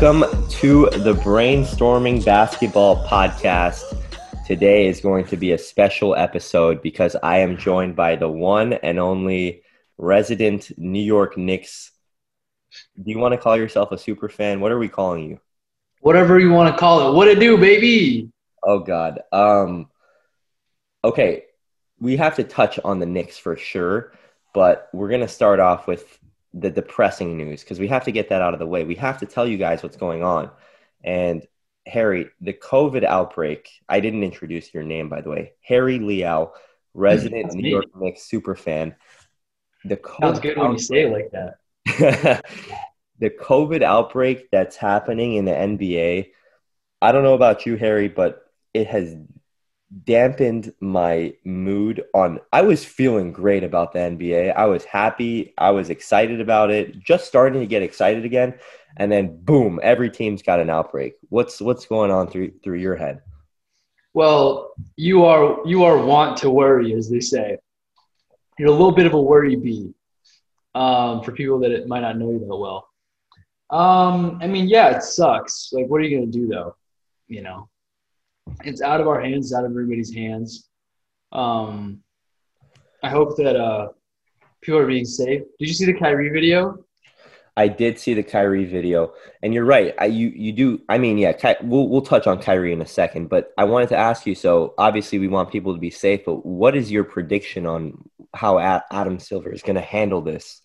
Welcome to the Brainstorming Basketball Podcast. Today is going to be a special episode because I am joined by the one and only resident New York Knicks. Do you want to call yourself a super fan? What are we calling you? Whatever you want to call it. What it do, baby? Oh God. Um. Okay, we have to touch on the Knicks for sure, but we're gonna start off with the depressing news because we have to get that out of the way. We have to tell you guys what's going on. And Harry, the COVID outbreak. I didn't introduce your name, by the way. Harry Liao, hmm, resident That's New me. York Knicks super fan. The COVID Sounds good when you say it like that. the COVID outbreak that's happening in the NBA, I don't know about you, Harry, but it has dampened my mood on I was feeling great about the NBA. I was happy, I was excited about it, just starting to get excited again, and then boom, every team's got an outbreak. What's what's going on through through your head? Well, you are you are want to worry, as they say. You're a little bit of a worry bee. Um, for people that might not know you that well. Um, I mean, yeah, it sucks. Like, what are you gonna do though? You know, it's out of our hands, out of everybody's hands. Um, I hope that uh, people are being safe. Did you see the Kyrie video? I did see the Kyrie video, and you're right. I you you do. I mean, yeah, Ky, we'll we'll touch on Kyrie in a second, but I wanted to ask you. So obviously, we want people to be safe, but what is your prediction on how Adam Silver is going to handle this?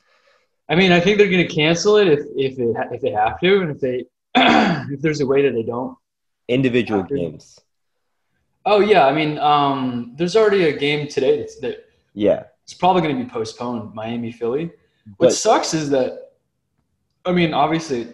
I mean, I think they're going to cancel it if if it if they have to, and if they if there's a way that they don't. Individual games, Oh yeah, I mean, um, there's already a game today that's, that yeah, it's probably going to be postponed. Miami Philly. What but sucks is that, I mean, obviously,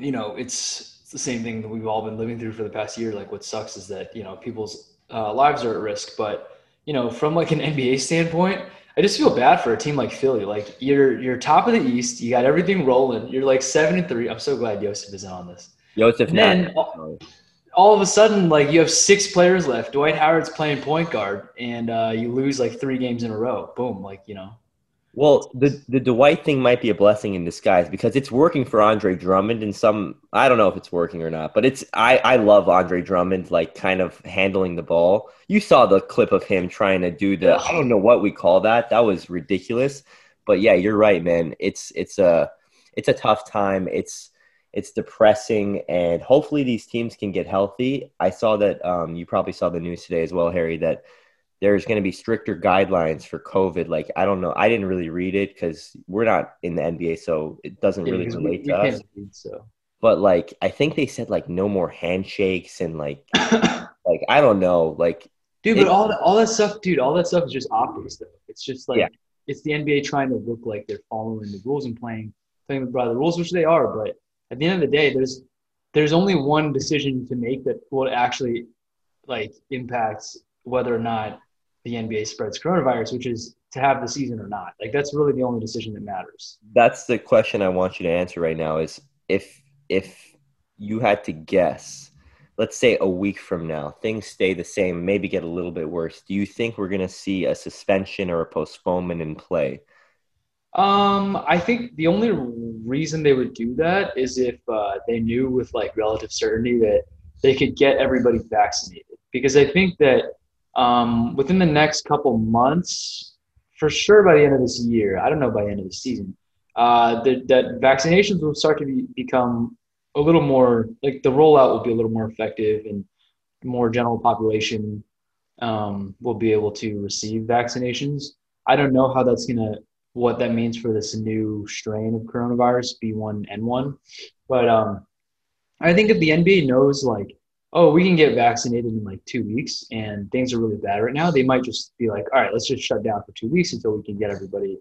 you know, it's, it's the same thing that we've all been living through for the past year. Like, what sucks is that you know people's uh, lives are at risk. But you know, from like an NBA standpoint, I just feel bad for a team like Philly. Like, you're you're top of the East, you got everything rolling. You're like seven and three. I'm so glad Joseph isn't on this. Joseph. And then- all of a sudden, like you have six players left. Dwight Howard's playing point guard, and uh, you lose like three games in a row. Boom, like you know. Well, the the Dwight thing might be a blessing in disguise because it's working for Andre Drummond and some I don't know if it's working or not, but it's I I love Andre Drummond like kind of handling the ball. You saw the clip of him trying to do the I don't know what we call that. That was ridiculous. But yeah, you're right, man. It's it's a it's a tough time. It's it's depressing and hopefully these teams can get healthy. I saw that um, you probably saw the news today as well, Harry, that there's going to be stricter guidelines for COVID. Like, I don't know. I didn't really read it because we're not in the NBA, so it doesn't really we- relate we to us. read, so. But like, I think they said like no more handshakes and like, like I don't know, like dude, but all that, all that stuff, dude, all that stuff is just optics. Though. It's just like Yeah. it's the NBA trying to look like they're following the rules and playing playing by the rules, which they are. But at the end of the day, there's there's only one decision to make that will actually like impacts whether or not the NBA spreads coronavirus, which is to have the season or not. Like that's really the only decision that matters. that's the question I want you to answer right now. Is if if you had to guess, let's say a week from now, things stay the same, maybe get a little bit worse. Do you think we're going to see a suspension or a postponement in play? Um, I think the only reason they would do that is if uh, they knew with like relative certainty that they could get everybody vaccinated. Because I think that um, within the next couple months, for sure by the end of this year, I don't know by the end of the season, uh, that, that vaccinations will start to be, become a little more like the rollout will be a little more effective and more general population um, will be able to receive vaccinations. I don't know how that's gonna what that means for this new strain of coronavirus, B1N1. But um, I think if the NBA knows, like, oh, we can get vaccinated in like two weeks and things are really bad right now, they might just be like, all right, let's just shut down for two weeks until we can get everybody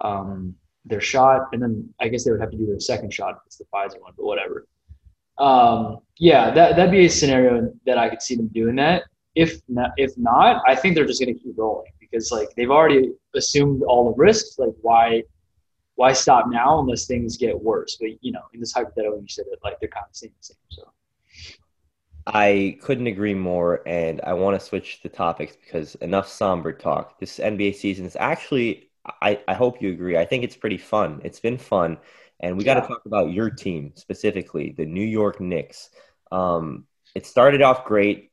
um, their shot. And then I guess they would have to do their second shot if it's the Pfizer one, but whatever. Um, yeah, that, that'd be a scenario that I could see them doing that. If not, if not, I think they're just going to keep rolling because like they've already assumed all the risks. Like why, why stop now unless things get worse? But you know, in this hypothetical, you said it like they're kind of saying the same. So I couldn't agree more, and I want to switch the topics because enough somber talk. This NBA season is actually, I, I hope you agree. I think it's pretty fun. It's been fun, and we got to talk about your team specifically, the New York Knicks. Um, it started off great.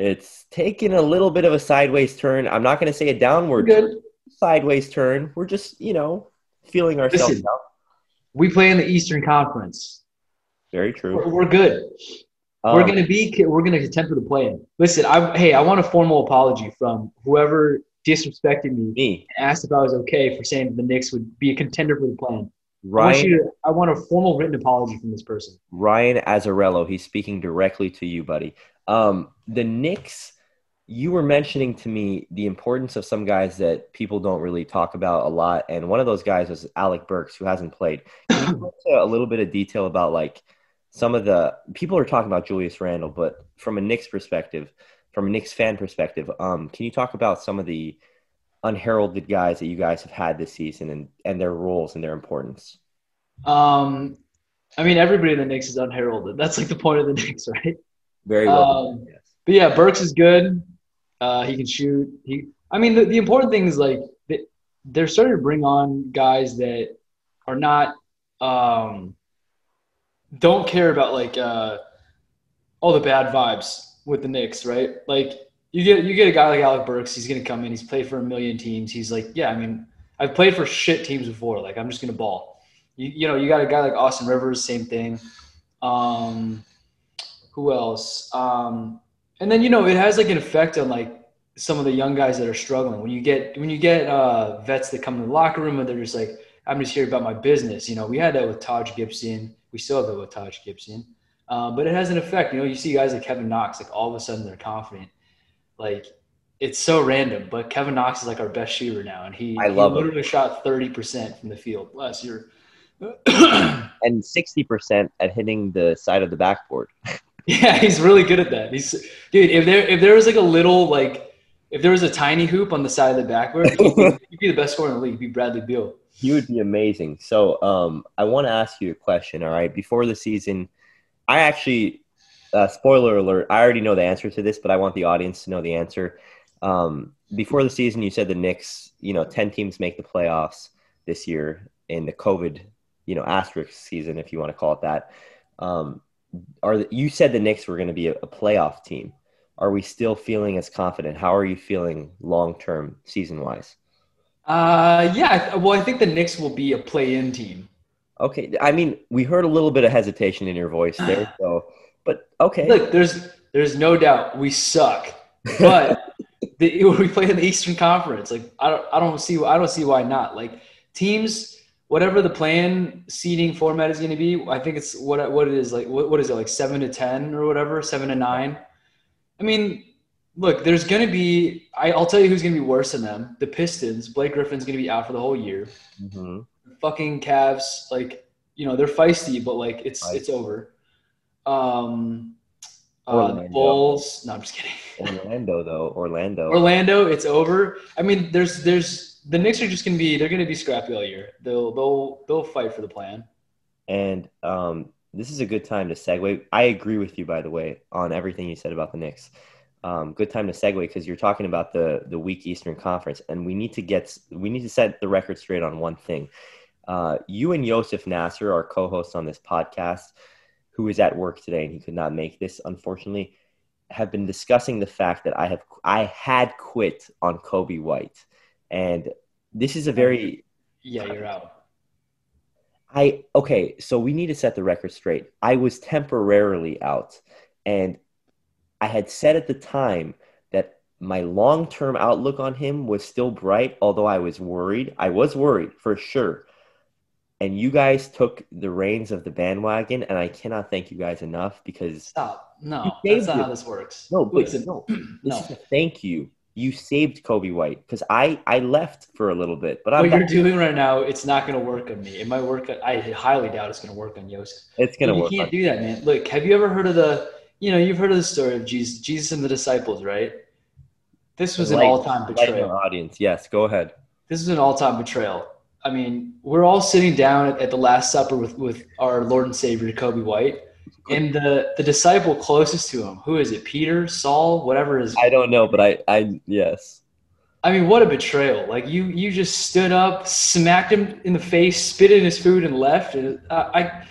It's taken a little bit of a sideways turn. I'm not going to say a We're downward good. sideways turn. We're just, you know, feeling ourselves Listen. out. We play in the Eastern Conference. Very We're, true. we're good. we're Um, gonna be. We're gonna contend for the play-in. Listen, I hey, I want a formal apology from whoever disrespected me me, and asked if I was okay for saying the Knicks would be a contender for the play-in. I want, you I want a formal written apology from this person. Ryan Azarello. He's speaking directly to you, buddy. Um, the Knicks, you were mentioning to me the importance of some guys that people don't really talk about a lot, and one of those guys was Alec Burks, who hasn't played. Can you go into a little bit of detail about like some of the people are talking about Julius Randle, but from a Knicks perspective, from a Knicks fan perspective, um, can you talk about some of the unheralded guys that you guys have had this season and and their roles and their importance? Um, I mean, everybody in the Knicks is unheralded. That's like the point of the Knicks, right? Very well. Um, But yeah, Burks is good. Uh, he can shoot. He, I mean, the, the important thing is like they, they're starting to bring on guys that are not um, don't care about like uh, all the bad vibes with the Knicks, right? Like you get you get a guy like Alec Burks. He's gonna come in. He's played for a million teams. He's like, yeah, I mean, I've played for shit teams before. Like I'm just gonna ball. You, you know, you got a guy like Austin Rivers, same thing. Um, who else? Um, and then you know it has like an effect on like some of the young guys that are struggling. When you get when you get uh, vets that come in the locker room and they're just like, I'm just here about my business. You know, we had that with Taj Gibson. We still have it with Taj Gibson. Uh, but it has an effect. You know, you see guys like Kevin Knox, like all of a sudden they're confident. Like it's so random, but Kevin Knox is like our best shooter now, and he, I love he him. literally shot thirty percent from the field last year. and 60% at hitting the side of the backboard. Yeah, he's really good at that. He's dude. If there if there was like a little like if there was a tiny hoop on the side of the backboard, he'd be, he'd be the best scorer in the league. He'd be Bradley Beal. He would be amazing. So, um, I want to ask you a question. All right, before the season, I actually, uh, spoiler alert, I already know the answer to this, but I want the audience to know the answer. Um, before the season, you said the Knicks, you know, ten teams make the playoffs this year in the COVID, you know, asterisk season, if you want to call it that. Um, are the, you said the Knicks were going to be a, a playoff team? Are we still feeling as confident? How are you feeling long term, season wise? Uh, yeah. Well, I think the Knicks will be a play-in team. Okay, I mean, we heard a little bit of hesitation in your voice there, so but okay. Look, there's there's no doubt we suck, but the, we play in the Eastern Conference. Like I don't I don't see I don't see why not. Like teams, whatever the play-in seeding format is going to be, I think it's what what it is like. What, what is it like seven to ten or whatever, seven to nine? I mean, look, there's going to be. I, I'll tell you who's going to be worse than them. The Pistons. Blake Griffin's going to be out for the whole year. Mhm. Fucking Cavs, like you know, they're feisty, but like it's Right. it's over. Um, uh, the Bulls. No, I'm just kidding. Orlando though, Orlando. Orlando, it's over. I mean, there's there's the Knicks are just gonna be they're gonna be scrappy all year. They'll they'll they'll fight for the play-in. And um, this is a good time to segue. I agree with you, by the way, on everything you said about the Knicks. Um, good time to segue because you're talking about the the weak Eastern Conference, and we need to get we need to set the record straight on one thing. Uh, you and Joseph Nasser, our co-host on this podcast, who is at work today and he could not make this, unfortunately, have been discussing the fact that I have I had quit on Coby White, and this is a very Yeah, you're out. I okay, so we need to set the record straight. I was temporarily out, and I had said at the time that my long term outlook on him was still bright, although I was worried. I was worried for sure. And you guys took the reins of the bandwagon, and I cannot thank you guys enough because Stop. No, that's not it. how this works. no, listen, no, no. thank you. You saved Coby White because I I left for a little bit, but I'm What you're doing right now, it's not gonna work on me. It might work. On, I highly doubt it's gonna work on Yosef. it's gonna work. you can't on- do that, man. Look, have you ever heard of the? You know, you've heard of the story of Jesus, Jesus and the disciples, right? This was an Light- all-time betrayal. audience. Yes, go ahead. this is an all-time betrayal. I mean, we're all sitting down at, at the Last Supper with, with our Lord and Savior Coby White, and the the disciple closest to him, who is it? Peter, Saul, whatever is. I don't know, but I, I yes. I mean, what a betrayal! Like you, you just stood up, smacked him in the face, spit in his food, and left. And uh, I,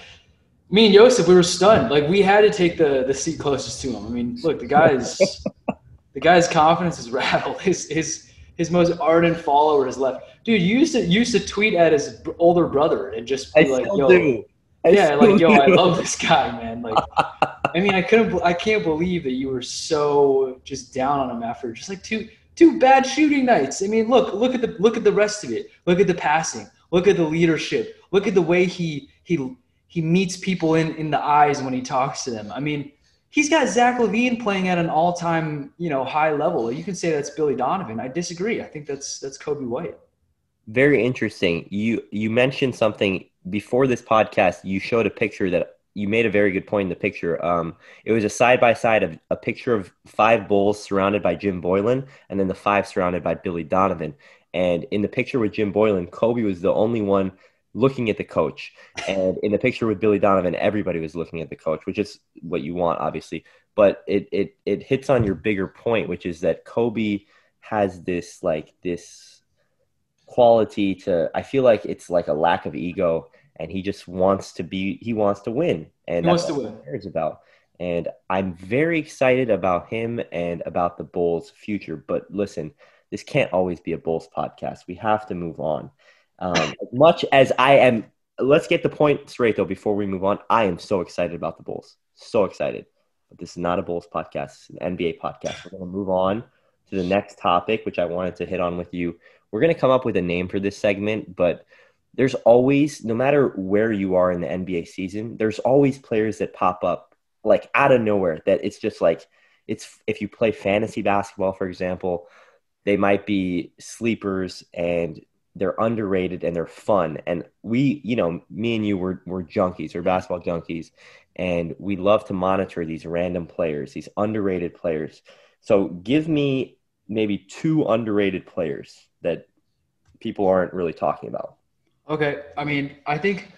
me and Joseph, we were stunned. Like we had to take the the seat closest to him. I mean, look, the guy's the guy's confidence is rattled. His his his most ardent follower has left. Dude, you used to used to tweet at his older brother and just be I like, "Yo, do. I yeah, like yo, I love this guy, man." Like, I mean, I couldn't, I can't believe that you were so just down on him after just like two two bad shooting nights. I mean, look, look at the look at the rest of it. Look at the passing. Look at the leadership. Look at the way he he he meets people in in the eyes when he talks to them. I mean, he's got Zach LaVine playing at an all time you know high level. You can say that's Billy Donovan. I disagree. I think that's that's Coby White. Very interesting. You you mentioned something before this podcast. You showed a picture that you made a very good point in the picture. Um, it was a side by side of a picture of five Bulls surrounded by Jim Boylen, and then the five surrounded by Billy Donovan. And in the picture with Jim Boylen, Coby was the only one looking at the coach, and in the picture with Billy Donovan, everybody was looking at the coach, which is what you want, obviously. But it it it hits on your bigger point, which is that Coby has this like this quality to. I feel like it's like a lack of ego and he just wants to be he wants to win and He wants that's to what win. he cares about. And i'm very excited about him and about the bulls future but listen this can't always be a bulls podcast. We have to move on. Um, as much as i am let's get the point straight though before we move on. I am so excited about the bulls. So excited. But this is not a bulls podcast. It's an nba podcast. We're going to move on to the next topic which i wanted to hit on with you we're going to come up with a name for this segment but there's always, no matter where you are in the NBA season, there's always players that pop up like out of nowhere that it's just like, it's if you play fantasy basketball, for example, they might be sleepers and they're underrated and they're fun. And we, you know, me and you were, were junkies or basketball junkies, and we love to monitor these random players, these underrated players. So give me maybe two underrated players that people aren't really talking about. Okay, I mean, I think,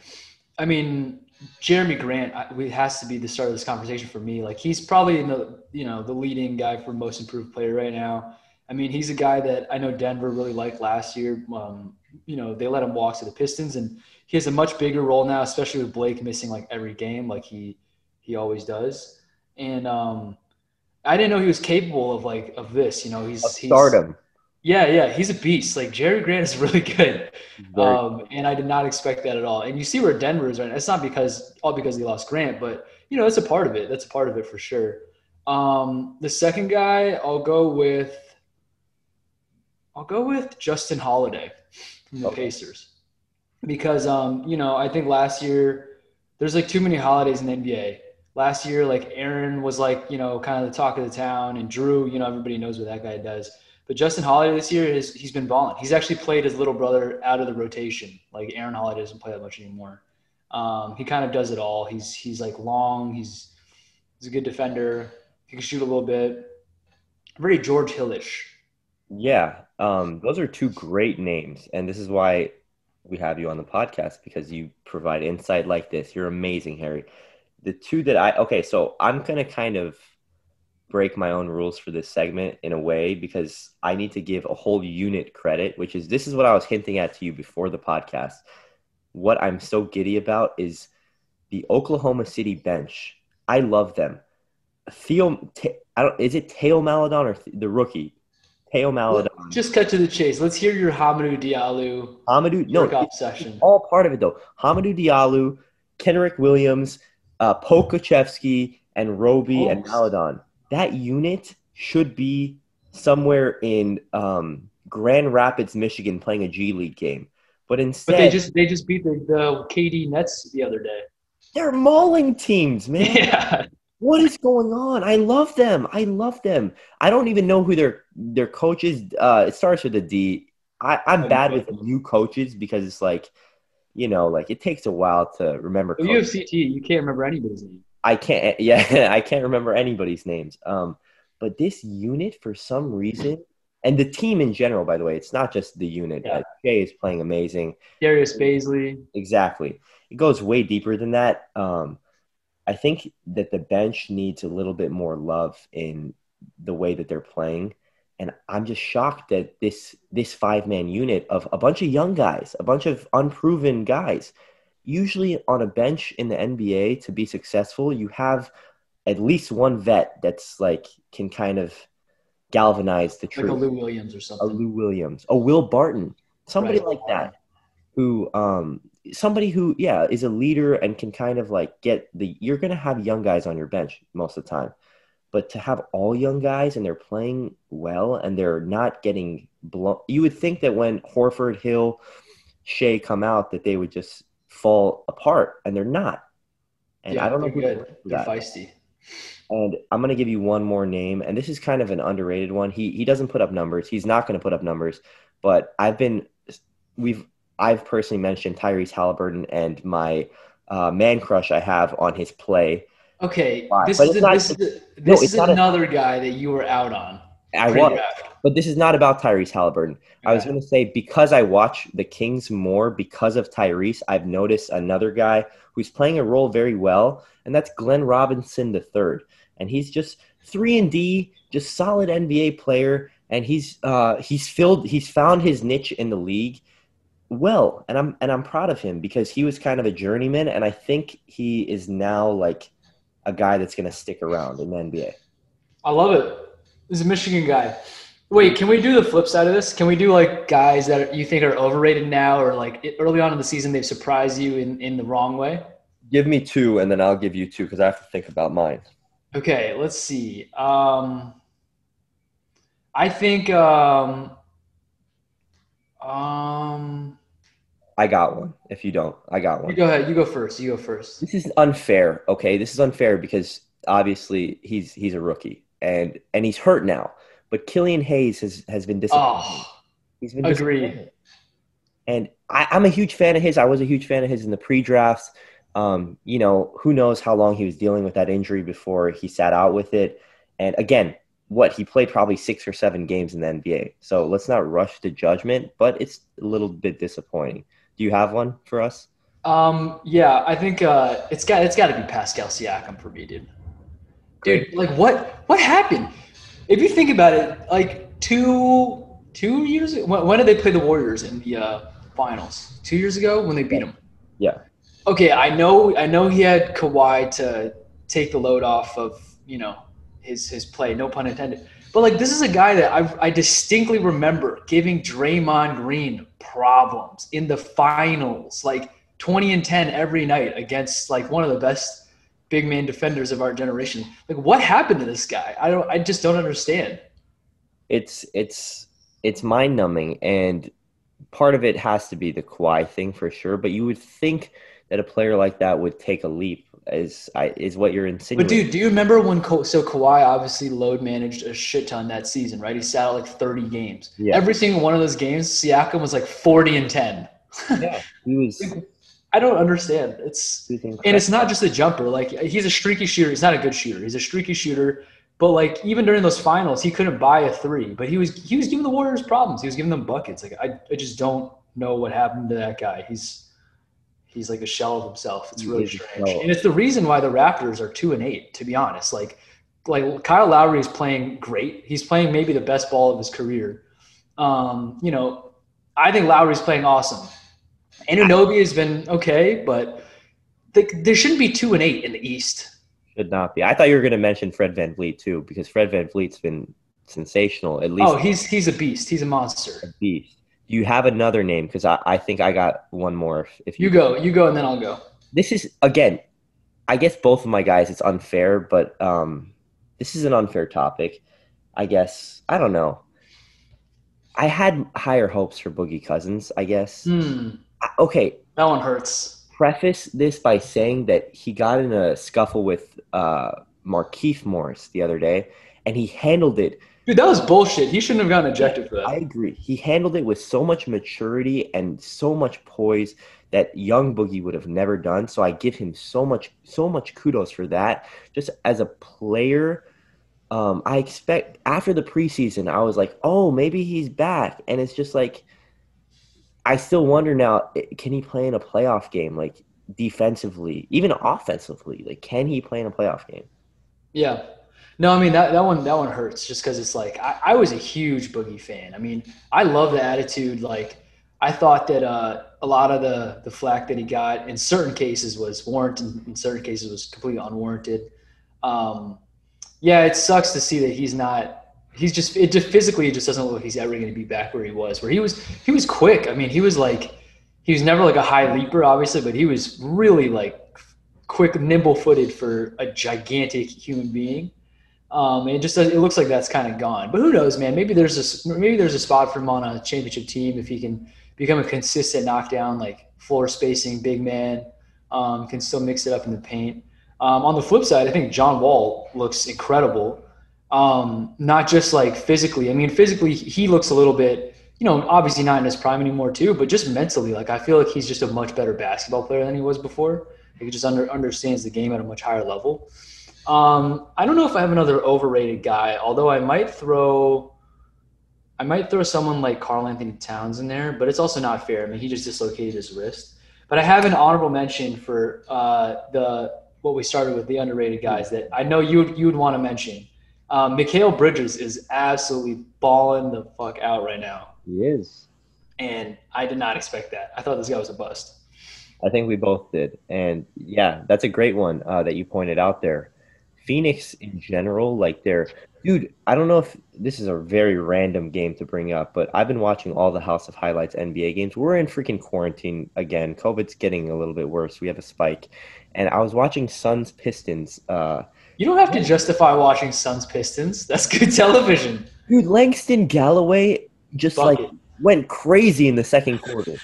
I mean, Jerami Grant has to be the start of this conversation for me. Like he's probably in the you know the leading guy for most improved player right now. I mean, he's a guy that I know Denver really liked last year. Um, you know, they let him walk to the Pistons, and he has a much bigger role now, especially with Blake missing like every game, like he he always does. And um, I didn't know he was capable of like of this. You know, he's he's stardom. Yeah, yeah, he's a beast. Like Jerry Grant is really good. Um, and I did not expect that at all. And you see where Denver is right now. It's not because all because they lost Grant, but you know, it's a part of it. That's a part of it for sure. Um, the second guy, I'll go with I'll go with Justin Holiday from the Okay. Pacers. Because um, you know, I think last year there's like too many holidays in the NBA. Last year, like Aaron was like, you know, kind of the talk of the town, and Jrue, you know, everybody knows what that guy does. But Justin Holiday this year is he's been balling. He's actually played his little brother out of the rotation. Like Aaron Holiday doesn't play that much anymore. Um, he kind of does it all. He's he's like long. He's he's a good defender. He can shoot a little bit. Very George Hillish. Yeah, um, those are two great names, and this is why we have you on the podcast because you provide insight like this. You're amazing, Harry. The two that I okay, so I'm gonna kind of break my own rules for this segment in a way because I need to give a whole unit credit, which is this is what I was hinting at to you before the podcast. What I'm so giddy about is the Oklahoma City bench. I love them. Theo, Te- I don't, is it Teo Maledon or the rookie? Teo Maledon. Just cut to the chase. Let's hear your Hamidou Diallo Hamidou, no, jerk off it's session. all part of it though. Hamidou Diallo, Kenrich Williams, uh, Pokusevski, and Roby and Maledon. That unit should be somewhere in um, Grand Rapids, Michigan, playing a G League game. But instead, But they just they just beat the, the KD Nets the other day. they're mauling teams, man. Yeah. What is going on? I love them. I love them. I don't even know who their their coach is. Uh, it starts with a D. I, I'm bad with new coaches because it's like, you know, like it takes a while to remember. Well, you have. CT. You can't remember anybody's name. I can't. Yeah, I can't remember anybody's names. Um, but this unit, for some reason, and the team in general, by the way, it's not just the unit. Yeah. Uh, Jay is playing amazing. Darius Bazley. Exactly. It goes way deeper than that. Um, I think that the bench needs a little bit more love in the way that they're playing. And I'm just shocked that this this five man unit of a bunch of young guys, a bunch of unproven guys, usually on a bench in the NBA to be successful, you have at least one vet that's like can kind of galvanize the truth. Like a Lou Williams or something. A. Lou Williams, a Will Barton, somebody Right. like that, who um somebody who yeah is a leader and can kind of like get the. You're gonna have young guys on your bench most of the time, but to have all young guys and they're playing well and they're not getting blown. You would think that when Horford, Hill, Shai come out that they would just fall apart, and they're not. And yeah, I don't know who good. They're that. feisty. And I'm going to give you one more name, and this is kind of an underrated one. He he doesn't put up numbers. He's not going to put up numbers, but I've been we've I've personally mentioned Tyrese Halliburton and my uh, man crush I have on his play. Okay, Why? this is it's not- this is no, this it's is not a- another guy that you were out on. I was, pre-draft. but this is not about Tyrese Halliburton. I was going to say because I watch the Kings more because of Tyrese, I've noticed another guy who's playing a role very well, and that's Glenn Robinson III. And he's just three and D, just solid NBA player, and he's uh, he's filled he's found his niche in the league well, and I'm and I'm proud of him because he was kind of a journeyman, and I think he is now like a guy that's going to stick around in the NBA. I love it. Is a Michigan guy. Wait, can we do the flip side of this? Can we do like guys that you think are overrated now, or like early on in the season they've surprised you in, in the wrong way? Give me two, and then I'll give you two because I have to think about mine. Okay, let's see. Um, I think. Um, um, I got one. If you don't, I got you one. go ahead. You go first. You go first. This is unfair. Okay, this is unfair because obviously he's he's a rookie and and he's hurt now. But Killian Hayes has has been disappointing. Oh, he's been agree. disappointing. And I, I'm a huge fan of his. I was a huge fan of his in the pre-drafts. Um, you know, who knows how long he was dealing with that injury before he sat out with it. And again, what he played probably six or seven games in the NBA. So let's not rush to judgment, but it's a little bit disappointing. Do you have one for us? Um, yeah, I think uh, it's got it's got to be Pascal Siakam for me, dude. Dude, like what what happened? If you think about it, like two two years when, when did they play the Warriors in the uh, finals? Two years ago when they beat them. Yeah. Okay, I know I know he had Kawhi to take the load off of you know his his play, no pun intended. But like this is a guy that I I distinctly remember giving Draymond Green problems in the finals, like 20 and 10 every night against like one of the best big man defenders of our generation. Like what happened to this guy? I don't I just don't understand. it's it's it's mind numbing and part of it has to be the Kawhi thing for sure. But you would think that a player like that would take a leap is I is what you're insinuating. But dude, do you remember when Ka- so Kawhi obviously load managed a shit ton that season, right? He sat out like 30 games. Yeah. Every single one of those games, Siakam was like 40 and 10. yeah, he was, I don't understand. It's he was incredible. and it's not just a jumper. Like he's a streaky shooter. He's not a good shooter. He's a streaky shooter. But like even during those finals, he couldn't buy a three. But he was he was giving the Warriors problems. He was giving them buckets. Like I, I just don't know what happened to that guy. He's he's like a shell of himself. It's really strange. shell. And it's the reason why the Raptors are two and eight, to be honest. Like like Kyle Lowry is playing great. He's playing maybe the best ball of his career. Um, you know, I think Lowry's playing awesome. Anunoby has been okay, but they, there shouldn't be two and eight in the East. should not be. I thought you were going to mention Fred VanVleet too, because Fred VanVleet's been sensational. At least Oh, he's he's a beast. He's a monster. a beast. Do you have another name? Because I, I think I got one more. If, if You go, you go, and then I'll go. this is again i guess both of my guys it's unfair but um this is an unfair topic i guess i don't know i had higher hopes for boogie cousins i guess I- okay that one hurts. preface this by saying that he got in a scuffle with uh Markieff Morris the other day and he handled it Dude, that was bullshit. He shouldn't have gotten ejected for that. I agree. He handled it with so much maturity and so much poise that young Boogie would have never done. So I give him so much, so much kudos for that. Just as a player, um, I expect after the preseason, I was like, oh, maybe he's back, and it's just like, I still wonder now, can he play in a playoff game, like defensively, even offensively? Like, can he play in a playoff game? Yeah, No, I mean that, that one that one hurts just because it's like I, I was a huge Boogie fan. I mean, I love the attitude. Like I thought that uh, a lot of the the flack that he got in certain cases was warranted, in certain cases was completely unwarranted. Um, yeah, it sucks to see that he's not. He's just it just physically it just doesn't look like he's ever going to be back where he was. Where he was he was quick. I mean, he was like he was never like a high leaper, obviously, but he was really like quick, nimble footed for a gigantic human being. Um, it just it looks like that's kind of gone. But who knows, man? Maybe there's a maybe there's a spot for him on a championship team if he can become a consistent knockdown, like floor spacing, big man. Um, can still mix it up in the paint. Um, on the flip side, I think John Wall looks incredible. Um, not just like physically. I mean, physically he looks a little bit, you know, obviously not in his prime anymore too, but just mentally, like I feel like he's just a much better basketball player than he was before. He just under, understands the game at a much higher level. Um, I don't know if I have another overrated guy, although I might throw I might throw someone like Karl-Anthony Towns in there, but it's also not fair. I mean, he just dislocated his wrist. But I have an honorable mention for uh, the what we started with the underrated guys that I know you you would want to mention. Um, Mikal Bridges is absolutely balling the fuck out right now. He is, and I did not expect that. I thought this guy was a bust. I think we both did, and yeah, that's a great one uh, that you pointed out there. Phoenix in general, like they're dude. I don't know if this is a very random game to bring up, but I've been watching all the House of Highlights NBA games. We're in freaking quarantine again. COVID's getting a little bit worse. We have a spike, and I was watching Suns Pistons. Uh, you don't have to justify watching Suns Pistons. That's good television, dude. Langston Galloway just Fuck like went crazy in the second quarter,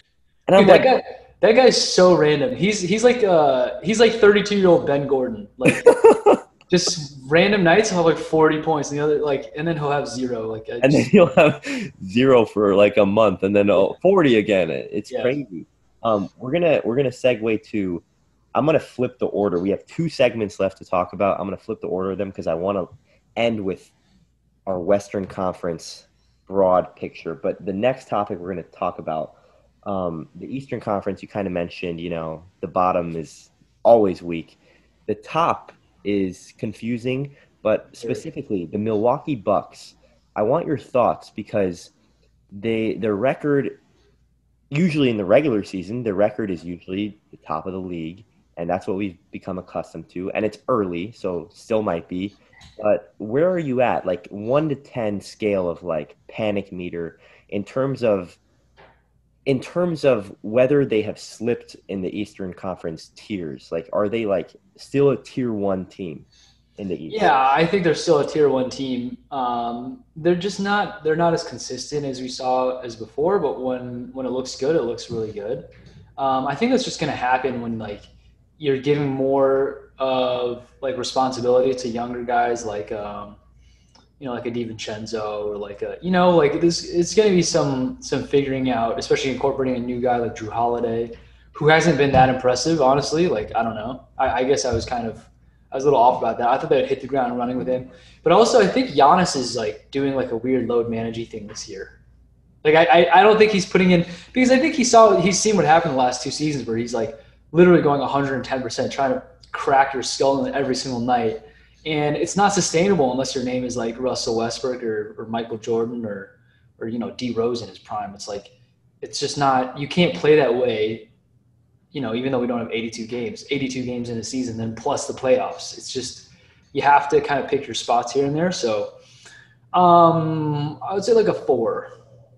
and I'm dude, like. That guy, that guy's so random. He's he's like uh he's like 32 year old Ben Gordon. Like just random nights he'll have like 40 points and the other like and then he'll have zero like and then he'll have zero for like a month and then oh, 40 again it's yeah. crazy um we're gonna we're gonna segue to i'm gonna flip the order. We have two segments left to talk about. I'm gonna flip the order of them because i want to end with our western conference broad picture. But the next topic we're gonna talk about um, the eastern conference you kind of mentioned you know the bottom is always weak. The top is confusing, but specifically the Milwaukee Bucks. I want your thoughts because they their record usually in the regular season, their record is usually the top of the league, and that's what we've become accustomed to. And it's early, so still might be. But where are you at? Like one to ten scale of like panic meter in terms of in terms of whether they have slipped in the Eastern Conference tiers, like are they like still a tier one team in the East? Yeah, I think they're still a tier one team. Um, they're just not they're not as consistent as we saw as before, but when when it looks good, it looks really good. Um, I think that's just going to happen when like you're giving more of like responsibility to younger guys like um, you know, like a DiVincenzo or like a, you know, like this, it's going to be some, some figuring out, especially incorporating a new guy like Jrue Holiday, who hasn't been that impressive, honestly. Like, I don't know. I, I guess I was kind of, I was a little off about that. I thought they'd hit the ground running with him. But also, I think Giannis is like doing like a weird load managing thing this year. Like, I, I, I don't think he's putting in, because I think he saw, he's seen what happened the last two seasons where he's like literally going 110%, trying to crack your skull every single night and it's not sustainable unless your name is like Russell Westbrook or, or Michael Jordan or or you know D Rose in his prime. It's like it's just not you can't play that way. You know, even though we don't have 82 games, 82 games in a season, then plus the playoffs. It's just you have to kind of pick your spots here and there. So um, I would say like a four.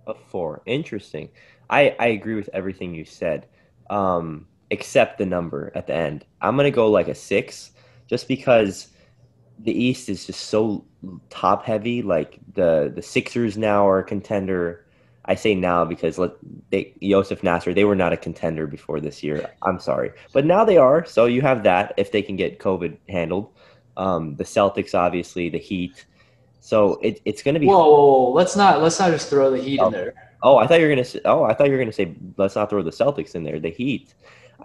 A four. Interesting. I I agree with everything you said, um, except the number at the end. I'm gonna go like a six, just because the East is just so top heavy. Like the the Sixers now are a contender. I say now because let they Nasser they were not a contender before this year. I'm sorry, but now they are. So you have that if they can get COVID handled. Um, the Celtics, obviously, the Heat. So it, it's going to be. Whoa, whoa, whoa, let's not let's not just throw the Heat oh. in there. Oh, I thought you were gonna say. Oh, I thought you were gonna say let's not throw the Celtics in there. The Heat.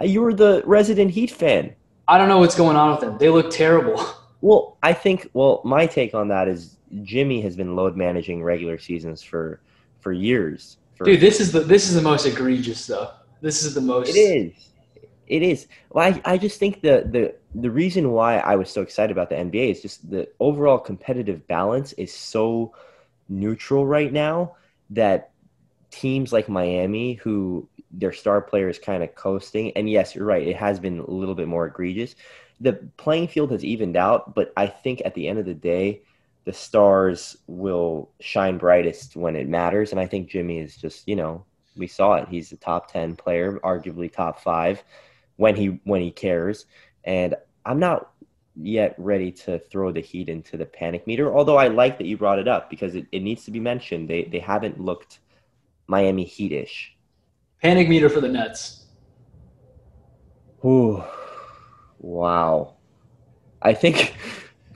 You were the resident Heat fan. I don't know what's going on with them. They look terrible. Well, I think well, my take on that is Jimmy has been load managing regular seasons for for years. For Dude, this is the this is the most egregious though. This is the most. It is. It is. Well, I, I just think the the the reason why I was so excited about the NBA is just the overall competitive balance is so neutral right now that teams like Miami, who their star players kind of coasting, and yes, you're right, it has been a little bit more egregious. The playing field has evened out, but I think at the end of the day, the stars will shine brightest when it matters. And I think Jimmy is just, you know, we saw it. He's a top ten player, arguably top five when he when he cares. And I'm not yet ready to throw the heat into the panic meter. Although I like that you brought it up because it, it needs to be mentioned. They they haven't looked Miami Heatish. Panic meter for the Nets. Ooh, wow. I think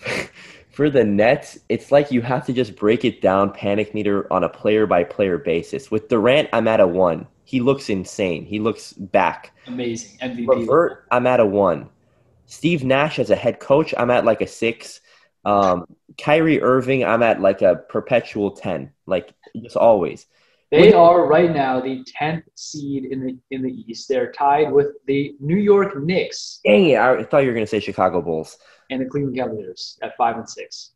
for the Nets, it's like you have to just break it down panic meter on a player by player basis. With Durant, I'm at a one. He looks insane. He looks back. Amazing. MVP. LeVert, I'm at a one. Steve Nash as a head coach, I'm at like a six. Um, Kyrie Irving, I'm at like a perpetual 10, like just always. They are right now the tenth seed in the in the East. They're tied with the New York Knicks. Dang it! I thought you were going to say Chicago Bulls and the Cleveland Cavaliers at five and six.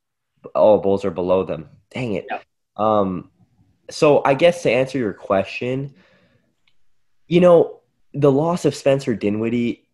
Oh, Bulls are below them. Dang it. Yeah. Um, so I guess to answer your question, you know, the loss of Spencer Dinwiddie,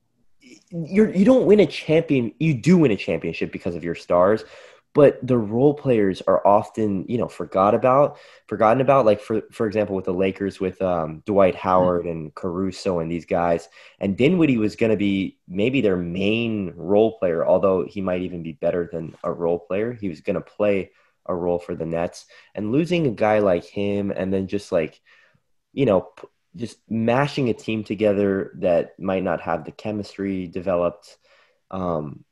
you're you don't win a champion. You do win a championship because of your stars, but the role players are often you know forgot about forgotten about like for for example with the lakers with um, dwight mm-hmm. howard and caruso and these guys and dinwiddie was going to be maybe their main role player although he might even be better than a role player he was going to play a role for the nets and losing a guy like him and then just like you know just mashing a team together that might not have the chemistry developed um,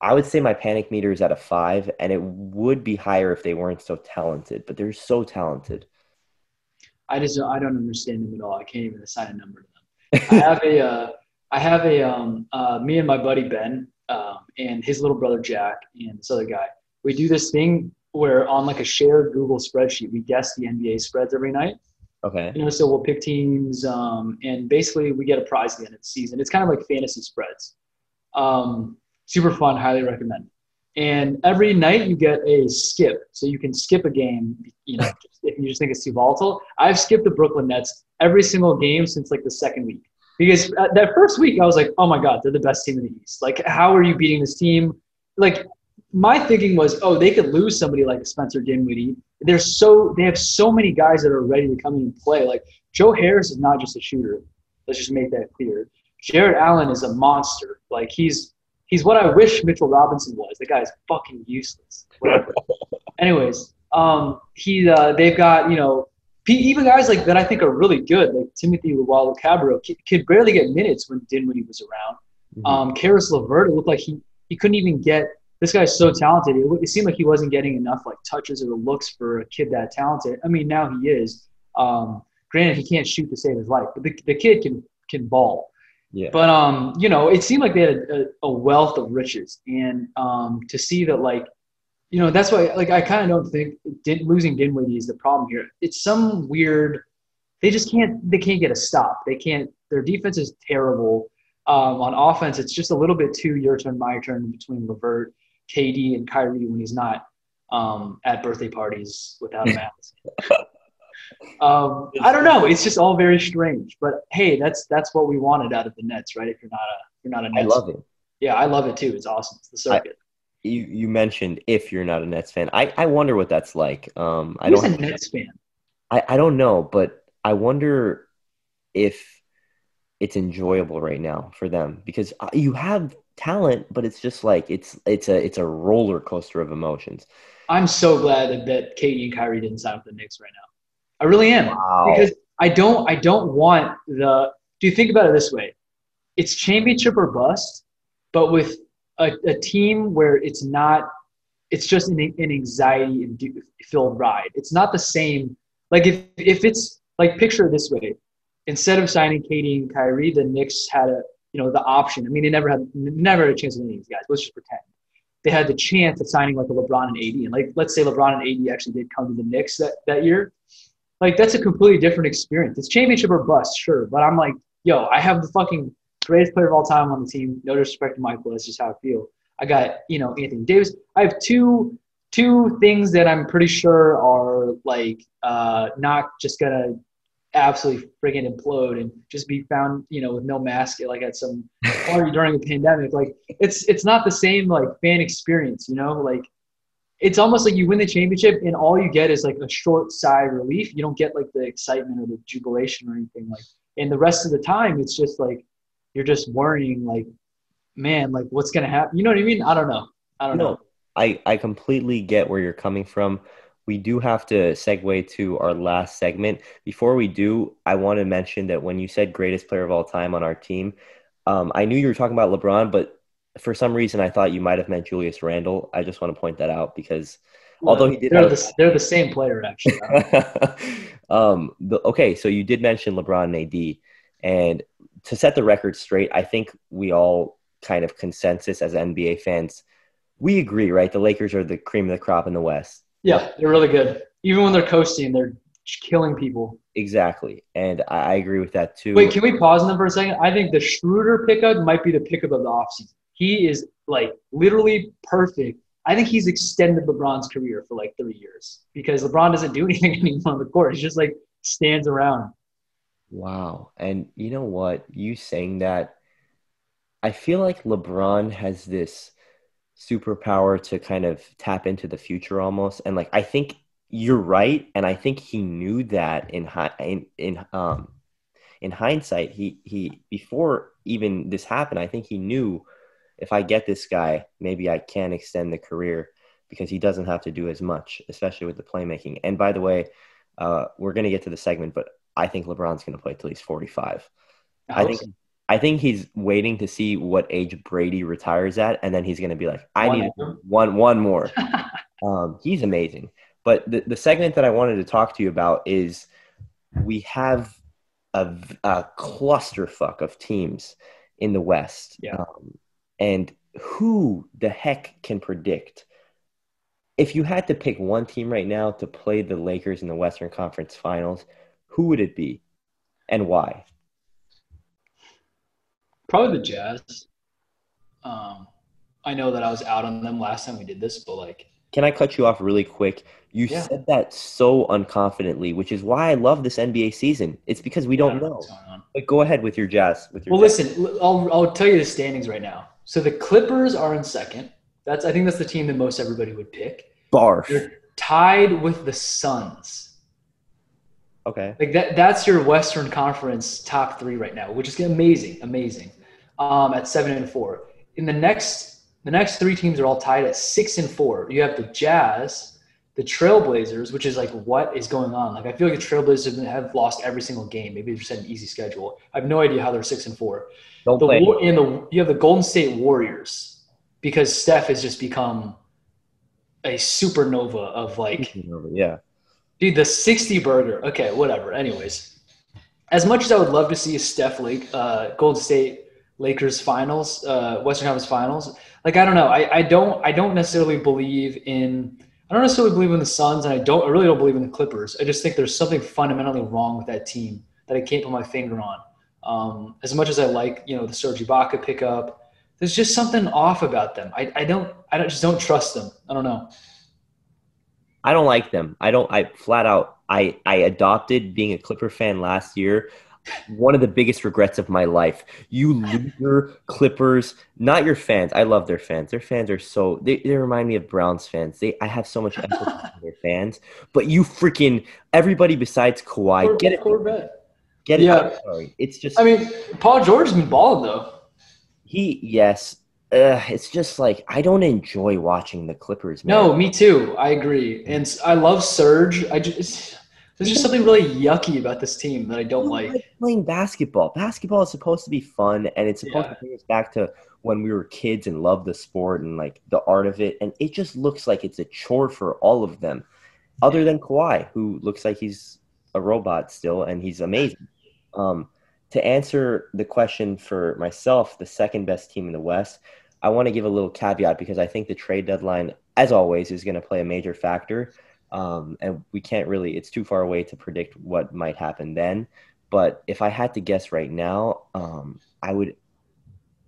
I would say my panic meter is at a five, and it would be higher if they weren't so talented. But they're so talented. I just I don't understand them at all. I can't even assign a number to them. I have a uh, I have a um, uh, me and my buddy Ben um, and his little brother Jack and this other guy. We do this thing where on like a shared Google spreadsheet, we guess the NBA spreads every night. Okay. You know, so we'll pick teams, um, and basically we get a prize at the end of the season. It's kind of like fantasy spreads. Um, super fun, highly recommend. And every night you get a skip, so you can skip a game. You know, if you just think it's too volatile. I've skipped the Brooklyn Nets every single game since like the second week because uh, that first week I was like, oh my god, they're the best team in the East. Like, how are you beating this team? Like, my thinking was, oh, they could lose somebody like Spencer Dinwiddie. They're so they have so many guys that are ready to come in and play. Like Joe Harris is not just a shooter. Let's just make that clear. Jarrett Allen is a monster. Like he's he's what I wish Mitchell Robinson was. The guy's fucking useless. Whatever. Anyways, um, he uh, they've got you know even guys like that I think are really good, like Timothy Luwawu-Cabarrot, could barely get minutes when Dinwiddie was around. Mm-hmm. Um, Caris LeVert, it looked like he he couldn't even get. This guy's so talented. It, it seemed like he wasn't getting enough like touches or looks for a kid that talented. I mean, now he is. Um, granted, he can't shoot to save his life, but the, the kid can can ball. Yeah. But um, you know, it seemed like they had a, a wealth of riches, and um, to see that like, you know, that's why like I kind of don't think did, losing Dinwiddie is the problem here. It's some weird. They just can't. They can't get a stop. They can't. Their defense is terrible. Um, on offense, it's just a little bit too your turn, my turn between LeVert, KD, and Kyrie when he's not um, at birthday parties without a mask. Um, I don't know. It's just all very strange. But hey, that's that's what we wanted out of the Nets, right? If you're not a you're not a Nets. I love it. Yeah, I love it too. It's awesome. It's the circuit. I, you you mentioned if you're not a Nets fan, I, I wonder what that's like. Um, I Who's don't. a Nets fan? I, I don't know, but I wonder if it's enjoyable right now for them because uh, you have talent, but it's just like it's it's a it's a roller coaster of emotions. I'm so glad that, KD and Kyrie didn't sign with the Knicks right now. I really am wow. because I don't I don't want the. Do you think about it this way? It's championship or bust, but with a, a team where it's not. It's just an, an anxiety filled ride. It's not the same. Like if if it's like picture it this way, instead of signing KD and Kyrie, the Knicks had a you know the option. I mean, they never had never had a chance with any of these guys. Let's just pretend they had the chance of signing like a LeBron and AD. And like let's say LeBron and AD actually did come to the Knicks that, that year. Like that's a completely different experience. It's championship or bust, sure, but I'm like, yo, I have the fucking greatest player of all time on the team. No disrespect to Michael, that's just how I feel. I got you know Anthony Davis. I have two two things that I'm pretty sure are like uh, not just gonna absolutely friggin' implode and just be found, you know, with no mask like at some party during a pandemic. Like it's it's not the same like fan experience, you know, like it's almost like you win the championship and all you get is like a short sigh of relief. You don't get like the excitement or the jubilation or anything like and the rest of the time it's just like you're just worrying like man like what's gonna happen you know what i mean i don't know i don't No, know I, I completely get where you're coming from. We do have to segue to our last segment. Before we do, I want to mention that when you said greatest player of all time on our team, um, I knew you were talking about LeBron, but for some reason I thought you might have meant Julius Randle. I just want to point that out because although he did they're have- the, they're the same player actually um, the, okay, so you did mention LeBron and AD, and to set the record straight, I think we all kind of consensus as NBA fans, we agree, right? The Lakers are the cream of the crop in the West. yeah they're really good even when they're coasting they're killing people Exactly, and I, I agree with that too. wait can we pause on them for a second i think the schroeder pickup might be the pickup of the offseason he is like literally perfect i think he's extended lebron's career for like three years because lebron doesn't do anything anymore on the court he just like stands around Wow. And you know what? You saying that, I feel like LeBron has this superpower to kind of tap into the future almost. And like I think you're right, and I think he knew that in in in um in hindsight, he he before even this happened, I think he knew if I get this guy, maybe I can extend the career because he doesn't have to do as much, especially with the playmaking. And by the way, uh, we're going to get to the segment, but I think LeBron's going to play till he's 45. I think I think he's waiting to see what age Brady retires at, and then he's going to be like, I One need more? one one more. um, he's amazing. But the, the segment that I wanted to talk to you about is we have a, a clusterfuck of teams in the West. Yeah. Um, and who the heck can predict? If you had to pick one team right now to play the Lakers in the Western Conference Finals, who would it be and why? Probably the Jazz. Um, I know that I was out on them last time we did this, but like, Can I cut you off really quick? You Yeah. said that so unconfidently, which is why I love this NBA season. It's because we I don't know know. what's going on. But go ahead with your jazz. With your Well, Jazz. listen, I'll I'll tell you the standings right now. So the Clippers are in second. That's I think that's the team that most everybody would pick. barf. They're tied with the Suns. Okay. Like that that's your Western Conference top three right now, which is amazing, amazing. Um, at seven and four. In the next the next three teams are all tied at six and four. You have the Jazz, the Trailblazers, which is like what is going on? Like I feel like the Trailblazers have lost every single game. Maybe they're just had an easy schedule. I have no idea how they're six and four. Don't The play. War- and the you have the Golden State Warriors because Steph has just become a supernova of like Yeah. Dude, the 60 burger. Okay, whatever. Anyways, as much as I would love to see a Steph Lake, uh, Golden State Lakers finals, uh, Western Conference finals, like I don't know. I, I don't I don't necessarily believe in I don't necessarily believe in the Suns, and I don't I really don't believe in the Clippers. I just think there's something fundamentally wrong with that team that I can't put my finger on. Um, as much as I like, you know, the Serge Ibaka pickup, there's just something off about them. I, I don't I don't just don't trust them. I don't know. I don't like them. I don't. I flat out. I I adopted being a Clipper fan last year. One of the biggest regrets of my life. You loser Clippers, not your fans. I love their fans. Their fans are so. They, they remind me of Browns fans. They. I have so much empathy for their fans. But you freaking everybody besides Kawhi, Cor- get it. Corvette. Get it. Yeah. I'm sorry. It's just. I mean, Paul George has been balling though. he. Yes. Uh, it's just like I don't enjoy watching the Clippers. Man. No, me too. I agree, and I love Serge. I just there's just something really yucky about this team that I don't I like. playing basketball. Basketball is supposed to be fun, and it's supposed Yeah. to bring us back to when we were kids and loved the sport and like the art of it. And it just looks like it's a chore for all of them, other than Kawhi, who looks like he's a robot still, and he's amazing. Um, to answer the question for myself, the second best team in the West, I want to give a little caveat because I think the trade deadline, as always, is going to play a major factor. Um, and we can't really, it's too far away to predict what might happen then. But if I had to guess right now, um, I would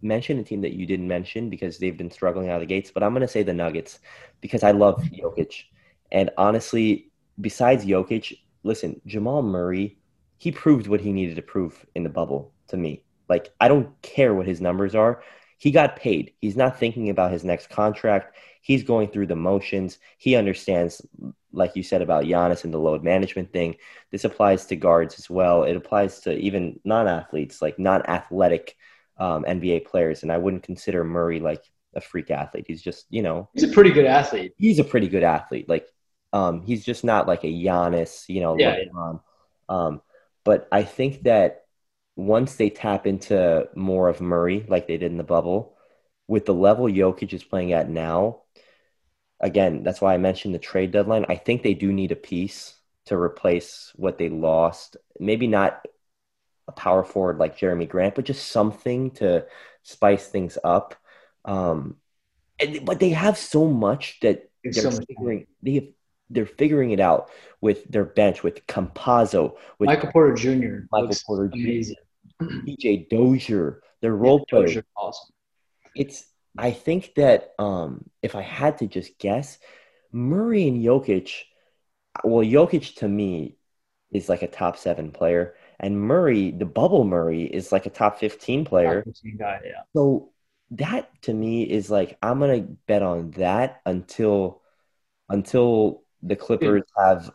mention a team that you didn't mention because they've been struggling out of the gates, but I'm going to say the Nuggets because I love Jokic. And honestly, besides Jokic, listen, Jamal Murray, he proved what he needed to prove in the bubble to me. Like, I don't care what his numbers are. He got paid. He's not thinking about his next contract. He's going through the motions. He understands, like you said about Giannis and the load management thing. This applies to guards as well. It applies to even non athletes, like non athletic um, NBA players. And I wouldn't consider Murray like a freak athlete. He's just, you know, he's a pretty good athlete. He's a pretty good athlete. Like, um, he's just not like a Giannis, you know, yeah, LeBron. Um, but I think that once they tap into more of Murray, like they did in the bubble, with the level Jokic is playing at now, again, that's why I mentioned the trade deadline. I think they do need a piece to replace what they lost. Maybe not a power forward like Jerami Grant, but just something to spice things up. Um, and, but they have so much that It's they're so figuring they have, they're figuring it out with their bench, with Campazzo, with Michael Porter Jr. Michael Porter Jr. amazing. PJ Dozier, their role players. Dozier, awesome. It's I think that um, if I had to just guess, Murray and Jokic, well, Jokic to me is like a top seven player, and Murray, the bubble Murray, is like a top fifteen player. Top 15 guy, yeah. So that to me is like I'm gonna bet on that until until the Clippers have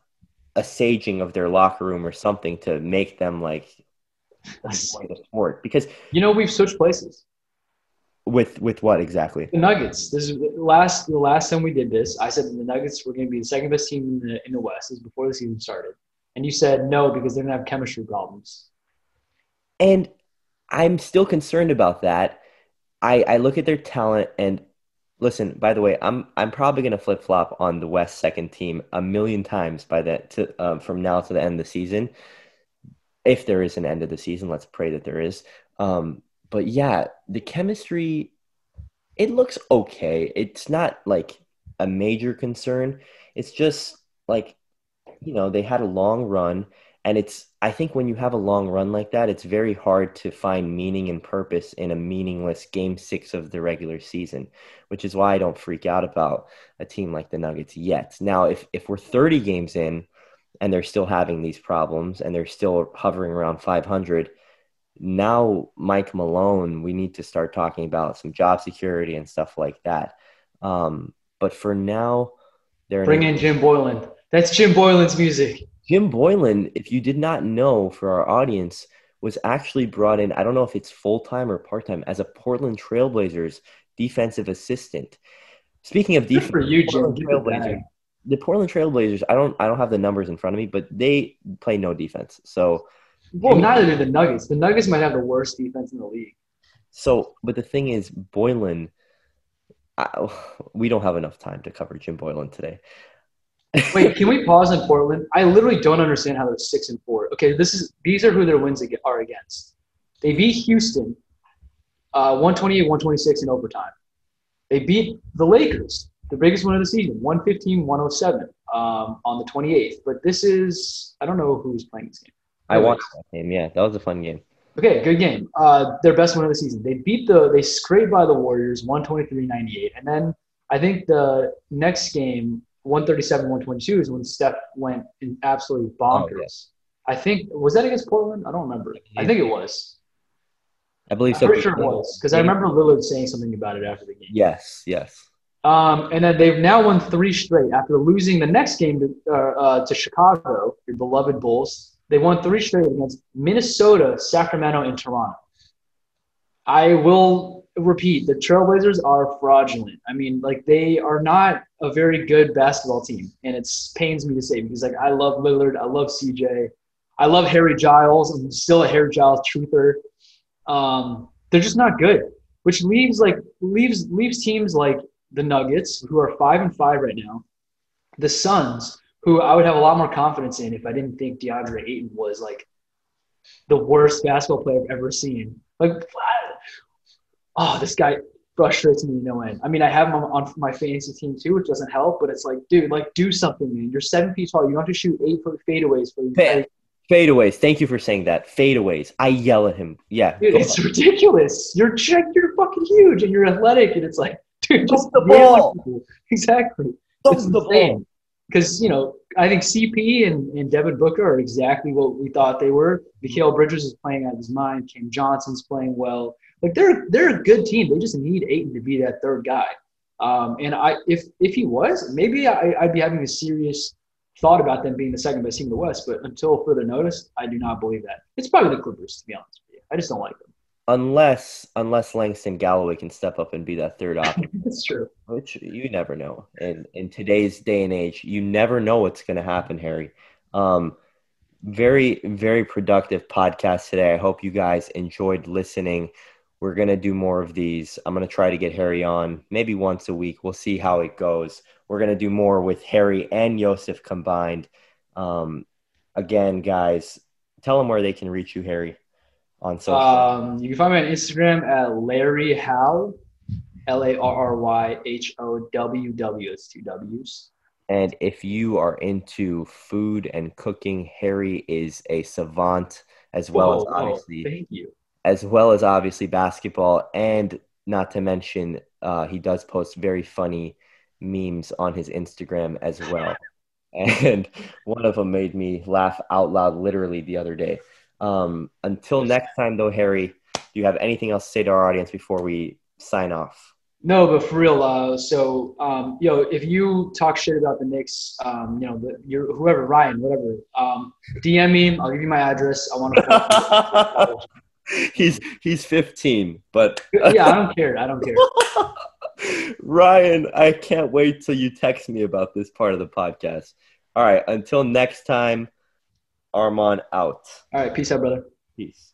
a saging of their locker room or something to make them like the sport because You know, we've switched places. With with what exactly The Nuggets. This is the last the last time we did this. I said the Nuggets were going to be the second best team in the in the West. This is before the season started, and you said no because they're going to have chemistry problems. And I'm still concerned about that. I, I look at their talent and listen, by the way, I'm I'm probably gonna flip flop on the West second team a million times by that to um, from now to the end of the season. If there is an end of the season, let's pray that there is. Um, but yeah, the chemistry it looks okay. It's not like a major concern. It's just like you know, they had a long run and it's I think when you have a long run like that, it's very hard to find meaning and purpose in a meaningless game 6 of the regular season, which is why I don't freak out about a team like the Nuggets yet. Now, if if we're 30 games in and they're still having these problems and they're still hovering around 500, now Mike Malone, we need to start talking about some job security and stuff like that. Um, but for now, they're Bring in Jim Boylen. That's Jim Boylen's music. Jim Boylen, if you did not know for our audience, was actually brought in, I don't know if it's full time or part time, as a Portland Trailblazers defensive assistant. Speaking of defense, for you, Jim. Portland. Trailblazers, the Portland Trailblazers, I don't I don't have the numbers in front of me, but they play no defense. So Well, neither do the Nuggets. The Nuggets might have the worst defense in the league. so but the thing is Boylen I, we don't have enough time to cover Jim Boylen today. Wait, can we pause on Portland? I literally don't understand how they're six and four. Okay, this is these are who their wins are against. They beat Houston, uh, 128, 126 in overtime. They beat the Lakers, the biggest win of the season, 115, 107 um, on the 28th. But this is I don't know who's playing this game. I watched that game. Yeah, that was a fun game. Okay, good game. Uh, their best win of the season. They beat the they scraped by the Warriors 123-98. And then I think the next game 137-122 is when Steph went in absolutely bonkers. Oh, yeah. I think was that against Portland? I don't remember. I think it was. I believe I'm so. pretty sure it was because I remember Lillard saying something about it after the game. Yes, yes. Um, and then they've now won three straight after losing the next game to, uh, uh, to Chicago, your beloved Bulls. They won three straight against Minnesota, Sacramento, and Toronto. I will repeat: the Trailblazers are fraudulent. I mean, like they are not a very good basketball team, and it pains me to say because like I love Lillard, I love CJ, I love Harry Giles. I'm still a Harry Giles truther. Um, they're just not good, which leaves like leaves leaves teams like the Nuggets, who are five and five right now, the Suns, who I would have a lot more confidence in if I didn't think DeAndre Ayton was like the worst basketball player I've ever seen. Like, oh, this guy frustrates me no end. I mean, I have him on, my fantasy team too, which doesn't help. But it's like, dude, like, do something, man. You're seven feet tall. You don't have to shoot eight foot fadeaways for the entire. Fadeaways. Thank you for saying that. Fadeaways. I yell at him. Yeah. Dude, it's on. ridiculous. You're you're fucking huge and you're athletic, and it's like, dude, just the ball. Exactly. It's the ball. Because you know, I think CP and, and Devin Booker are exactly what we thought they were. Mikal Bridges is playing out of his mind. Cam Johnson's playing well. Like they're they're a good team. They just need Ayton to be that third guy. Um, and I if if he was, maybe I, I'd be having a serious thought about them being the second best team in the West, but until further notice, I do not believe that. It's probably the Clippers, to be honest with you. I just don't like them. Unless unless Langston Galloway can step up and be that third option. That's true. Which you never know. And in today's day and age, you never know what's going to happen, Harry. Um, very, very productive podcast today. I hope you guys enjoyed listening. We're going to do more of these. I'm going to try to get Harry on maybe once a week. We'll see how it goes. We're going to do more with Harry and Yosef combined. Um, again, guys, tell them where they can reach you, Harry, on social. Um, you can find me on Instagram at Larry How, L A R R Y H O W W. It's two W's. And if you are into food and cooking, Harry is a savant as well whoa, as obviously. Whoa, thank you. As well as obviously basketball, and not to mention, uh, he does post very funny memes on his Instagram as well. And one of them made me laugh out loud literally the other day. Um, until next time, though, Harry, do you have anything else to say to our audience before we sign off? No, but for real, uh, so um, yo, if you talk shit about the Knicks, um, you know, the, whoever Ryan, whatever, um, DM me. I'll give you my address. I want to. he's he's 15, but yeah, I don't care. I don't care. Ryan, I can't wait till you text me about this part of the podcast. All right, until next time, Armand out. All right, peace out, brother. Peace.